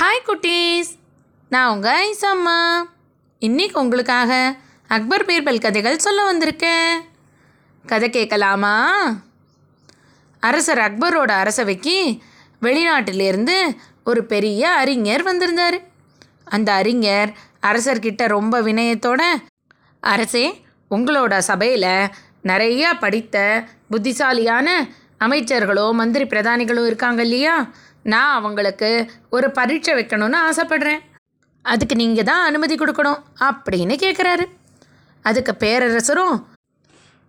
Hi குட்டீஸ். நான் உங்கள் ஐசம்மா இன்னைக்கு உங்களுக்காக அக்பர் பீர்பல் கதைகள் சொல்ல வந்திருக்கேன். கதை கேட்கலாமா? அரசர் அக்பரோட அரசவைக்கு வெளிநாட்டிலேருந்து ஒரு பெரிய அறிஞர் வந்திருந்தார். அந்த அறிஞர் அரசர்கிட்ட ரொம்ப வினயத்தோட அரசே உங்களோட சபையில் நிறையா படித்த புத்திசாலியான அமைச்சர்களும் மந்திரி பிரதானிகளும் இருக்காங்க இல்லையா? நான் அவங்களுக்கு ஒரு பரீட்சை வைக்கணும்னு ஆசைப்படுறேன். அதுக்கு நீங்கள் தான் அனுமதி கொடுக்கணும் அப்படின்னு கேட்குறாரு அதுக்கு பேரரசரும்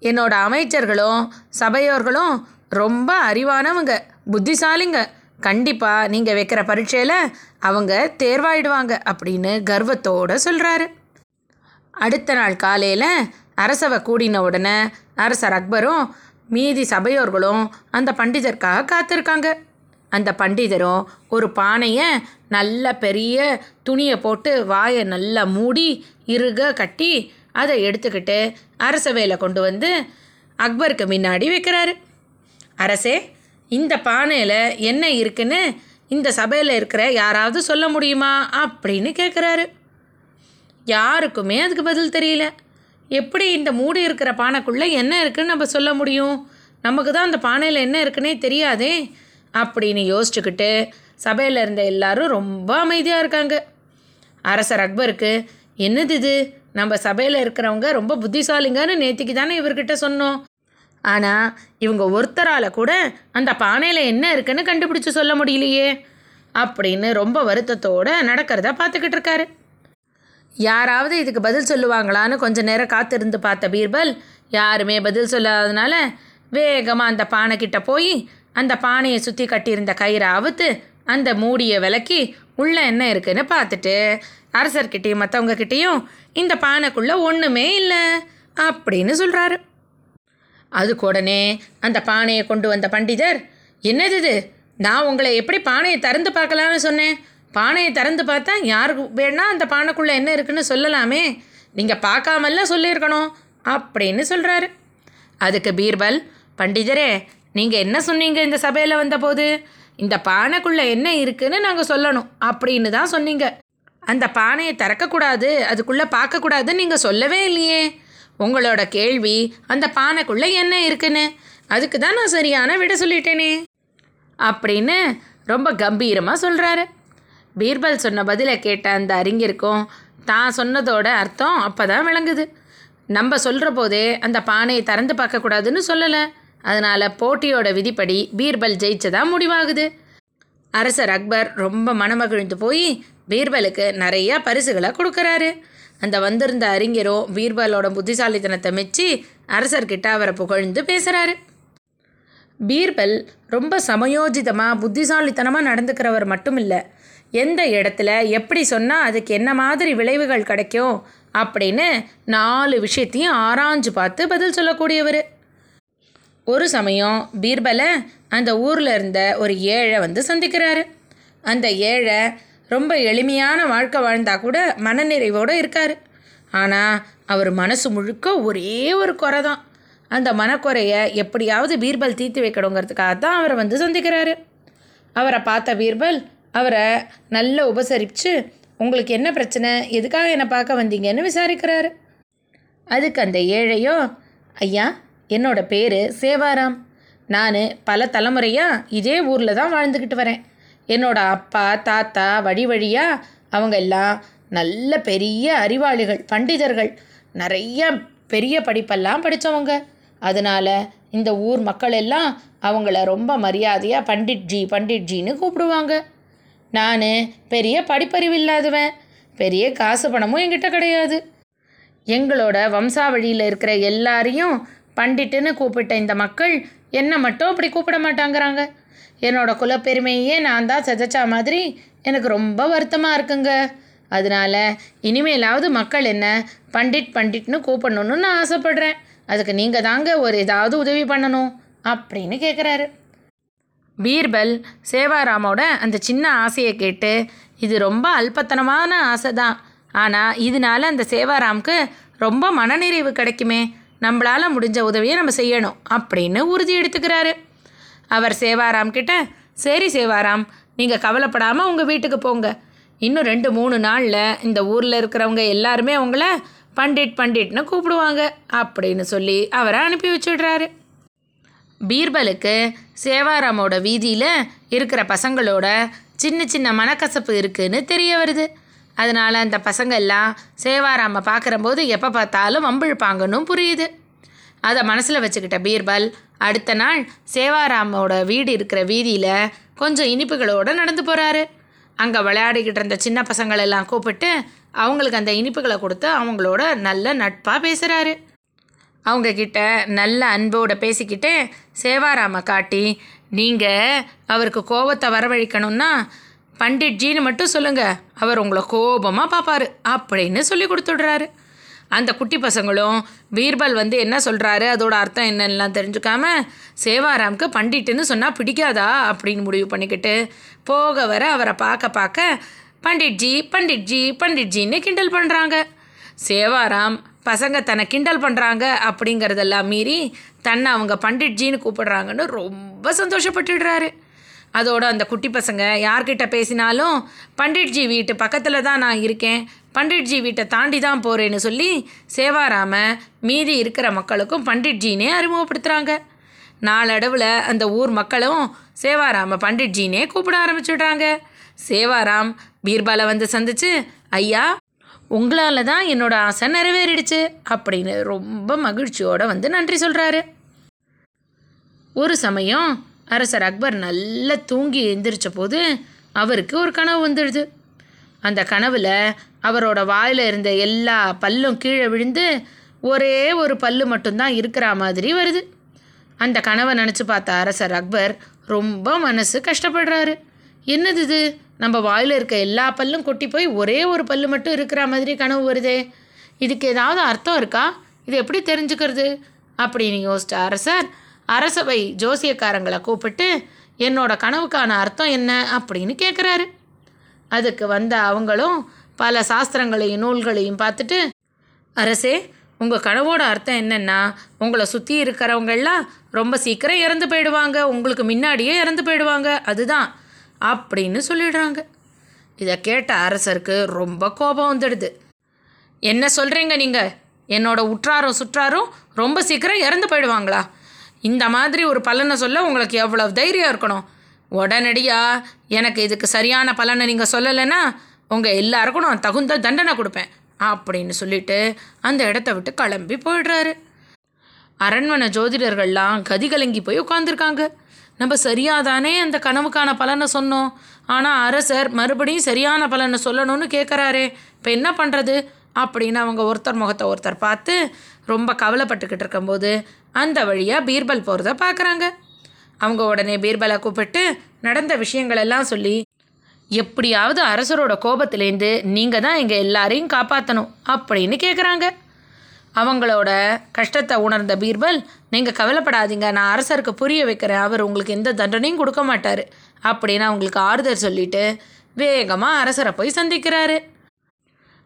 என்னோட அமைச்சர்களும் சபையோர்களும் ரொம்ப அறிவானவங்க புத்திசாலிங்க. கண்டிப்பாக நீங்கள் வைக்கிற பரீட்சையில் அவங்க தேர்வாயிடுவாங்க அப்படின்னு கர்வத்தோடு சொல்கிறாரு அடுத்த நாள் காலையில் அரசவை கூடின உடனே அரசர் அக்பரும் மீதி சபையோர்களும் அந்த பண்டிதருக்காக காத்திருக்காங்க. அந்த பண்டிதரும் ஒரு பானையை நல்ல பெரிய துணியை போட்டு வாயை நல்லா மூடி இறுக கட்டி அதை எடுத்துக்கிட்டு அரசவையில் கொண்டு வந்து அக்பருக்கு முன்னாடி வைக்கிறாரு. அரசே இந்த பானையில் என்ன இருக்குன்னு இந்த சபையில் இருக்கிற யாராவது சொல்ல முடியுமா அப்படின்னு கேட்குறாரு யாருக்குமே அதுக்கு பதில் தெரியல. எப்படி இந்த மூடி இருக்கிற பானைக்குள்ளே என்ன இருக்குன்னு நம்ம சொல்ல முடியும்? நமக்கு தான் அந்த பானையில் என்ன இருக்குன்னே தெரியாதே. அப்படின்னு யோசிச்சுக்கிட்டு சபையில் இருந்த எல்லாரும் ரொம்ப அமைதியாக இருக்காங்க. அரசர் அக்பருக்கு என்னது இது? நம்ம சபையில் இருக்கிறவங்க ரொம்ப புத்திசாலிங்கன்னு நேத்திக்கு தானே இவர்கிட்ட சொன்னோம். ஆனால் இவங்க ஒருத்தரால் கூட அந்த பானையில் என்ன இருக்குன்னு கண்டுபிடிச்சு சொல்ல முடியலையே அப்படின்னு ரொம்ப வருத்தத்தோடு நடக்கிறத பார்த்துக்கிட்டு இருக்காரு. யாராவது இதுக்கு பதில் சொல்லுவாங்களான்னு கொஞ்ச நேரம் காத்திருந்து பார்த்த பீர்பல் யாருமே பதில் சொல்லாததுனால வேகமாக அந்த பானை கிட்டே போய் அந்த பானையை சுற்றி கட்டியிருந்த கயிறை அவுத்து அந்த மூடியை விலக்கி உள்ளே என்ன இருக்குன்னு பார்த்துட்டு அரசர்கிட்டையும் மற்றவங்கக்கிட்டேயும் இந்த பானைக்குள்ளே ஒன்றுமே இல்லை அப்படின்னு சொல்கிறாரு அதுக்கு உடனே அந்த பானையை கொண்டு வந்த பண்டிதர் என்னது இது? நான் உங்களை எப்படி பானையை திறந்து பார்க்கலான்னு சொன்னேன்? பானையை திறந்து பார்த்தா யாருக்கு வேணா அந்த பானைக்குள்ளே என்ன இருக்குன்னு சொல்லலாமே. நீங்கள் பார்க்காமல்லாம் சொல்லியிருக்கணும் அப்படின்னு சொல்கிறாரு அதுக்கு பீர்பல் பண்டிதரே நீங்கள் என்ன சொன்னீங்க இந்த சபையில் வந்தபோது? இந்த பானைக்குள்ளே என்ன இருக்குன்னு நாங்கள் சொல்லணும் அப்படின்னு தான் சொன்னீங்க. அந்த பானையை திறக்கக்கூடாது அதுக்குள்ளே பார்க்கக்கூடாதுன்னு நீங்கள் சொல்லவே இல்லையே. உங்களோட கேள்வி அந்த பானைக்குள்ளே என்ன இருக்குன்னு? அதுக்கு தான் நான் சரியான விட சொல்லிட்டேனே. அப்படின்னு ரொம்ப கம்பீரமாக சொல்கிறாரு பீர்பல் சொன்ன பதிலை கேட்ட அந்த அறிஞருக்கும் தான் சொன்னதோட அர்த்தம் அப்போ தான் விளங்குது. நம்ம சொல்கிற போதே அந்த பானையை திறந்து பார்க்கக்கூடாதுன்னு சொல்லலை. அதனால் போட்டியோட விதிப்படி பீர்பல் ஜெயிச்சதா முடிவாகுது. அரசர் அக்பர் ரொம்ப மனமகிழ்ந்து போய் பீர்பலுக்கு நிறையா பரிசுகளை கொடுக்குறாரு. அந்த வந்திருந்த அறிஞரும் பீர்பலோட புத்திசாலித்தனத்தை மெச்சி அரசர்கிட்ட அவரை புகழ்ந்து பேசுகிறாரு பீர்பல் ரொம்ப சமயோஜிதமாக புத்திசாலித்தனமாக நடந்துக்கிறவர் மட்டும் இல்லை எந்த இடத்துல எப்படி சொன்னால் அதுக்கு என்ன மாதிரி விளைவுகள் கிடைக்கும் அப்படின்னு நாலு விஷயத்தையும் ஆராய்ஞ்சு பார்த்து பதில் சொல்லக்கூடியவர். ஒரு சமயம் பீர்பலை அந்த ஊரில் இருந்த ஒரு ஏழை வந்து சந்திக்கிறாரு. அந்த ஏழை ரொம்ப எளிமையான வாழ்க்கை வாழ்ந்தா கூட மனநிறைவோடு இருக்கார். ஆனால் அவர் மனசு முழுக்க ஒரே ஒரு குறை தான் அந்த மனக்குறையை எப்படியாவது பீர்பல் தீர்த்து வைக்கணுங்கிறதுக்காக தான் அவரை வந்து சந்திக்கிறாரு. அவரை பார்த்த பீர்பல் அவரை நல்ல உபசரித்து உங்களுக்கு என்ன பிரச்சனை? எதுக்காக என்னை பார்க்க வந்தீங்கன்னு விசாரிக்கிறாரு. அதுக்கு அந்த ஏழையோ ஐயா என்னோட பேர் சேவாராம். நான் பல தலைமுறையாக இதே ஊரில் தான் வாழ்ந்துக்கிட்டு வரேன். என்னோட அப்பா தாத்தா வழி வழியாக அவங்க எல்லாம் நல்ல பெரிய அறிவாளிகள் பண்டிதர்கள். நிறைய பெரிய படிப்பெல்லாம் படித்தவங்க அதனால் இந்த ஊர் மக்கள் எல்லாம் அவங்கள ரொம்ப மரியாதையாக பண்டிட்ஜி பண்டிட்ஜின்னு கூப்பிடுவாங்க. நான் பெரிய படிப்பறிவு இல்லாதவன். பெரிய காசு பணமும் என்கிட்ட கிடையாது. எங்களோட வம்சாவழியில் இருக்கிற எல்லாரையும் பண்டிட்டுன்னு கூப்பிட்ட இந்த மக்கள் என்னை மட்டும் அப்படி கூப்பிட மாட்டாங்கிறாங்க? என்னோட குலப்பெருமையே நான் தான் சிதைச்சா மாதிரி எனக்கு ரொம்ப வருத்தமாக இருக்குங்க. அதனால இனிமேலாவது மக்கள் என்ன பண்டிட் பண்டிட்னு கூப்பிடணுன்னு நான் ஆசைப்படுறேன். அதுக்கு நீங்கள் தாங்க ஒரு ஏதாவது உதவி பண்ணணும் அப்படின்னு கேட்குறாரு பீர்பல் சேவாராமோட அந்த சின்ன ஆசையை கேட்டு இது ரொம்ப அல்பத்தனமான ஆசை தான் ஆனால் இதனால அந்த சேவாராமுக்கு ரொம்ப மனநிறைவு கிடைக்குமே. நம்மளால் முடிஞ்ச உதவியை நம்ம செய்யணும் அப்படின்னு உறுதி எடுத்துக்கிறாரு. அவர் சேவாராம் கிட்ட சரி சேவாராம் நீங்கள் கவலைப்படாமல் உங்கள் வீட்டுக்கு போங்க. இன்னும் ரெண்டு மூணு நாளில் இந்த ஊரில் இருக்கிறவங்க எல்லாருமே அவங்கள பண்டிட் பண்டிட்னு கூப்பிடுவாங்க அப்படின்னு சொல்லி அவரை அனுப்பி வச்சுடுறாரு. பீர்பலுக்கு சேவாராமோட வீதியில் இருக்கிற பசங்களோட சின்ன சின்ன மனக்கசப்பு இருக்குதுன்னு தெரிய வருது. அதனால் அந்த பசங்க எல்லாம் சேவாராமை பார்க்குறம்போது எப்போ பார்த்தாலும் வம்பிழுப்பாங்கன்னு புரியுது. அதை மனசில் வச்சுக்கிட்ட பீர்பல் அடுத்த நாள் சேவாராமோட வீடு இருக்கிற வீதியில் கொஞ்சம் இனிப்புகளோடு நடந்து போகிறாரு அங்கே விளையாடிக்கிட்டு இருந்த சின்ன பசங்களெல்லாம் கூப்பிட்டு அவங்களுக்கு அந்த இனிப்புகளை கொடுத்து அவங்களோட நல்ல நட்பாக பேசுகிறாரு அவங்கக்கிட்ட நல்ல அன்போடு பேசிக்கிட்டு சேவாராம காட்டி நீங்கள் அவருக்கு கோபத்தை வரவழைக்கணும்னா பண்டிட்ஜின்னு மட்டும் சொல்லுங்கள் அவர் உங்களை கோபமாக பார்ப்பாரு அப்படின்னு சொல்லி கொடுத்துடுறாரு. அந்த குட்டி பசங்களும் பீர்பல் வந்து என்ன சொல்கிறாரு அதோட அர்த்தம் என்னென்னலாம் தெரிஞ்சுக்காம சேவாராம்க்கு பண்டிட்டுன்னு சொன்னால் பிடிக்காதா? அப்படின்னு முடிவு பண்ணிக்கிட்டு போக வர அவரை பார்க்க பார்க்க பண்டிட்ஜி பண்டிட்ஜி பண்டிட்ஜின்னு கிண்டல் பண்ணுறாங்க சேவாராம் பசங்க தன்னை கிண்டல் பண்ணுறாங்க அப்படிங்கிறதெல்லாம் மீறி தன்னை அவங்க பண்டிட்ஜின்னு கூப்பிடுறாங்கன்னு ரொம்ப சந்தோஷப்பட்டுடுறாரு. அதோட அந்த குட்டி பசங்க யார்கிட்ட பேசினாலும் பண்டிட்ஜி வீட்டு பக்கத்தில் தான் நான் இருக்கேன். பண்டிட்ஜி வீட்டை தாண்டி தான் போகிறேன்னு சொல்லி சேவாராம மீதி இருக்கிற மக்களுக்கும் பண்டிட்ஜினே அறிமுகப்படுத்துகிறாங்க நாளடைவில் அந்த ஊர் மக்களும் சேவாராம பண்டிட்ஜினே கூப்பிட ஆரம்பிச்சுடுறாங்க. சேவாராம் பீர்பாலை வந்து சந்திச்சு ஐயா உங்களால் தான் என்னோடய ஆசை நிறைவேறிடுச்சு அப்படின்னு ரொம்ப மகிழ்ச்சியோடு வந்து நன்றி சொல்கிறாரு ஒரு சமயம் அரசர் அக்பர் நல்லா தூங்கி எந்திரிச்ச போது அவருக்கு ஒரு கனவு வந்துடுது. அந்த கனவில் அவரோட வாயில் இருந்த எல்லா பல்லும் கீழே விழுந்து ஒரே ஒரு பல்லு மட்டும்தான் இருக்கிற மாதிரி வருது. அந்த கனவை நினச்சி பார்த்த அரசர் அக்பர் ரொம்ப மனசு கஷ்டப்படுறாரு. என்னது இது? நம்ம வாயில் இருக்க எல்லா பல்லும் கொட்டி போய் ஒரே ஒரு பல்லு மட்டும் இருக்கிற மாதிரி கனவு வருதே. இதுக்கு ஏதாவது அர்த்தம் இருக்கா? இது எப்படி தெரிஞ்சுக்கிறது? அப்படின்னு யோசிச்ச அரசர் அரசவை ஜோசியக்காரங்களை கூப்பிட்டு என்னோட கனவுக்கான அர்த்தம் என்ன? அப்படின்னு கேட்குறாரு அதுக்கு வந்த அவங்களும் பல சாஸ்திரங்களையும் நூல்களையும் பார்த்துட்டு அரசே உங்கள் கனவோட அர்த்தம் என்னென்னா உங்களை சுற்றி இருக்கிறவங்கெல்லாம் ரொம்ப சீக்கிரம் இறந்து போயிடுவாங்க. உங்களுக்கு முன்னாடியே இறந்து போயிடுவாங்க. அதுதான் அப்படின்னு சொல்லிடுறாங்க. இதை கேட்ட அரசருக்கு ரொம்ப கோபம் வந்துடுது. என்ன சொல்கிறீங்க நீங்கள் என்னோட உற்றாரும் சுற்றாரும் ரொம்ப சீக்கிரம் இறந்து போயிடுவாங்களா? இந்த மாதிரி ஒரு பலனை சொல்ல உங்களுக்கு எவ்வளவு தைரியம் இருக்கணும்? உடனடியாக எனக்கு இதுக்கு சரியான பலனை நீங்கள் சொல்லலைன்னா உங்கள் எல்லாருக்கும் நான் தகுந்த தண்டனை கொடுப்பேன் அப்படின்னு சொல்லிட்டு அந்த இடத்த விட்டு கிளம்பி போயிடுறாரு. அரண்மனை ஜோதிடர்கள்லாம் கதி கலங்கி போய் உட்காந்துருக்காங்க நம்ம சரியாதானே அந்த கனவுக்கான பலனை சொன்னோம்? ஆனால் அரசர் மறுபடியும் சரியான பலனை சொல்லணும்னு கேட்குறாரே இப்போ என்ன பண்ணுறது அப்படின்னு அவங்க ஒருத்தர் முகத்தை ஒருத்தர் பார்த்து ரொம்ப கவலைப்பட்டுக்கிட்டு இருக்கும்போது அந்த வழியாக பீர்பல் போகிறத பார்க்குறாங்க. அவங்க உடனே பீர்பலை கூப்பிட்டு நடந்த விஷயங்களெல்லாம் சொல்லி எப்படியாவது அரசரோட கோபத்திலேருந்து நீங்கள் தான் எங்கள் எல்லாரையும் காப்பாற்றணும் அப்படின்னு கேட்குறாங்க அவங்களோட கஷ்டத்தை உணர்ந்த பீர்பல் நீங்கள் கவலைப்படாதீங்க நான் அரசருக்கு புரிய வைக்கிறேன். அவர் உங்களுக்கு எந்த தண்டனையும் கொடுக்க மாட்டார் அப்படின்னு அவங்களுக்கு ஆறுதல் சொல்லிட்டு வேகமாக அரசரை போய் சந்திக்கிறாரு.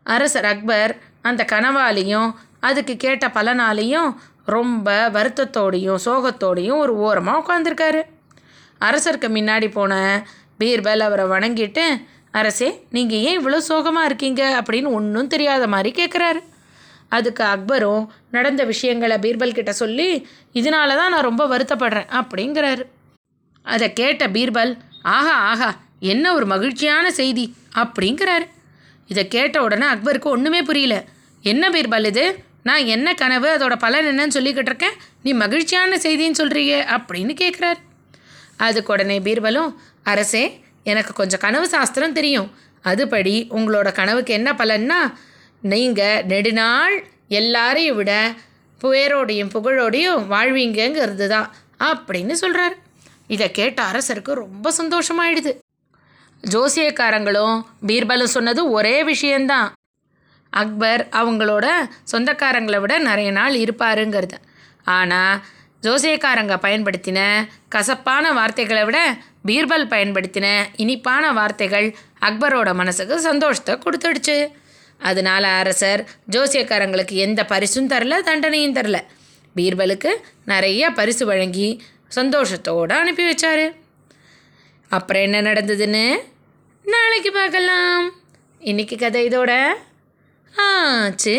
அரசர் அக்பர் அந்த கனவாலையும் அதுக்கு கேட்ட பலனாலையும் ரொம்ப வருத்தத்தோடையும் சோகத்தோடையும் ஒரு ஓரமாக உட்காந்துருக்காரு அரசருக்கு முன்னாடி போன பீர்பல் அவரை வணங்கிட்டு அரசே நீங்கள் ஏன் இவ்வளோ சோகமாக இருக்கீங்க? அப்படின்னு ஒன்றும் தெரியாத மாதிரி கேட்குறாரு அதுக்கு அக்பரும் நடந்த விஷயங்களை பீர்பல் கிட்ட சொல்லி இதனால தான் நான் ரொம்ப வருத்தப்படுறேன் அப்படிங்கிறாரு. அதை கேட்ட பீர்பல் ஆஹா ஆஹா என்ன ஒரு மகிழ்ச்சியான செய்தி அப்படிங்கிறாரு. இதை கேட்ட உடனே அக்பருக்கு ஒன்றுமே புரியல. என்ன பீர்பால் இது? நான் என்ன கனவு? அதோட பலன் என்னன்னு சொல்லிக்கிட்டு இருக்கேன். நீ மகிழ்ச்சியான செய்தின்னு சொல்கிறீங்க அப்படின்னு கேட்குறாரு அதுக்கு உடனே பீர்பலும் அரசே எனக்கு கொஞ்சம் கனவு சாஸ்திரம் தெரியும். அதுபடி உங்களோட கனவுக்கு என்ன பலன்னா நீங்கள் நெடுநாள் எல்லாரையும் விட புயரோடையும் புகழோடையும் வாழ்வீங்கிறது தான் அப்படின்னு சொல்கிறார் இதை கேட்ட அரசருக்கு ரொம்ப சந்தோஷமாயிடுது. ஜோசியக்காரங்களும் பீர்பலும் சொன்னது ஒரே விஷயந்தான். அக்பர் அவங்களோட சொந்தக்காரங்களை விட நிறைய நாள் இருப்பாருங்கிறது. ஆனால் ஜோசியக்காரங்க பயன்படுத்தின கசப்பான வார்த்தைகளை விட பீர்பல் பயன்படுத்தின இனிப்பான வார்த்தைகள் அக்பரோட மனசுக்கு சந்தோஷத்தை கொடுத்துடுச்சு. அதனால அரசர் ஜோசியக்காரங்களுக்கு எந்த பரிசும் தரல தண்டனையும் தரல. பீர்பலுக்கு நிறைய பரிசு வழங்கி சந்தோஷத்தோடு அனுப்பி வச்சார். அப்புறம் என்ன நடந்ததுன்னு? நாளைக்கு பார்க்கலாம். இன்னைக்கு கதை இதோட ஆச்சு.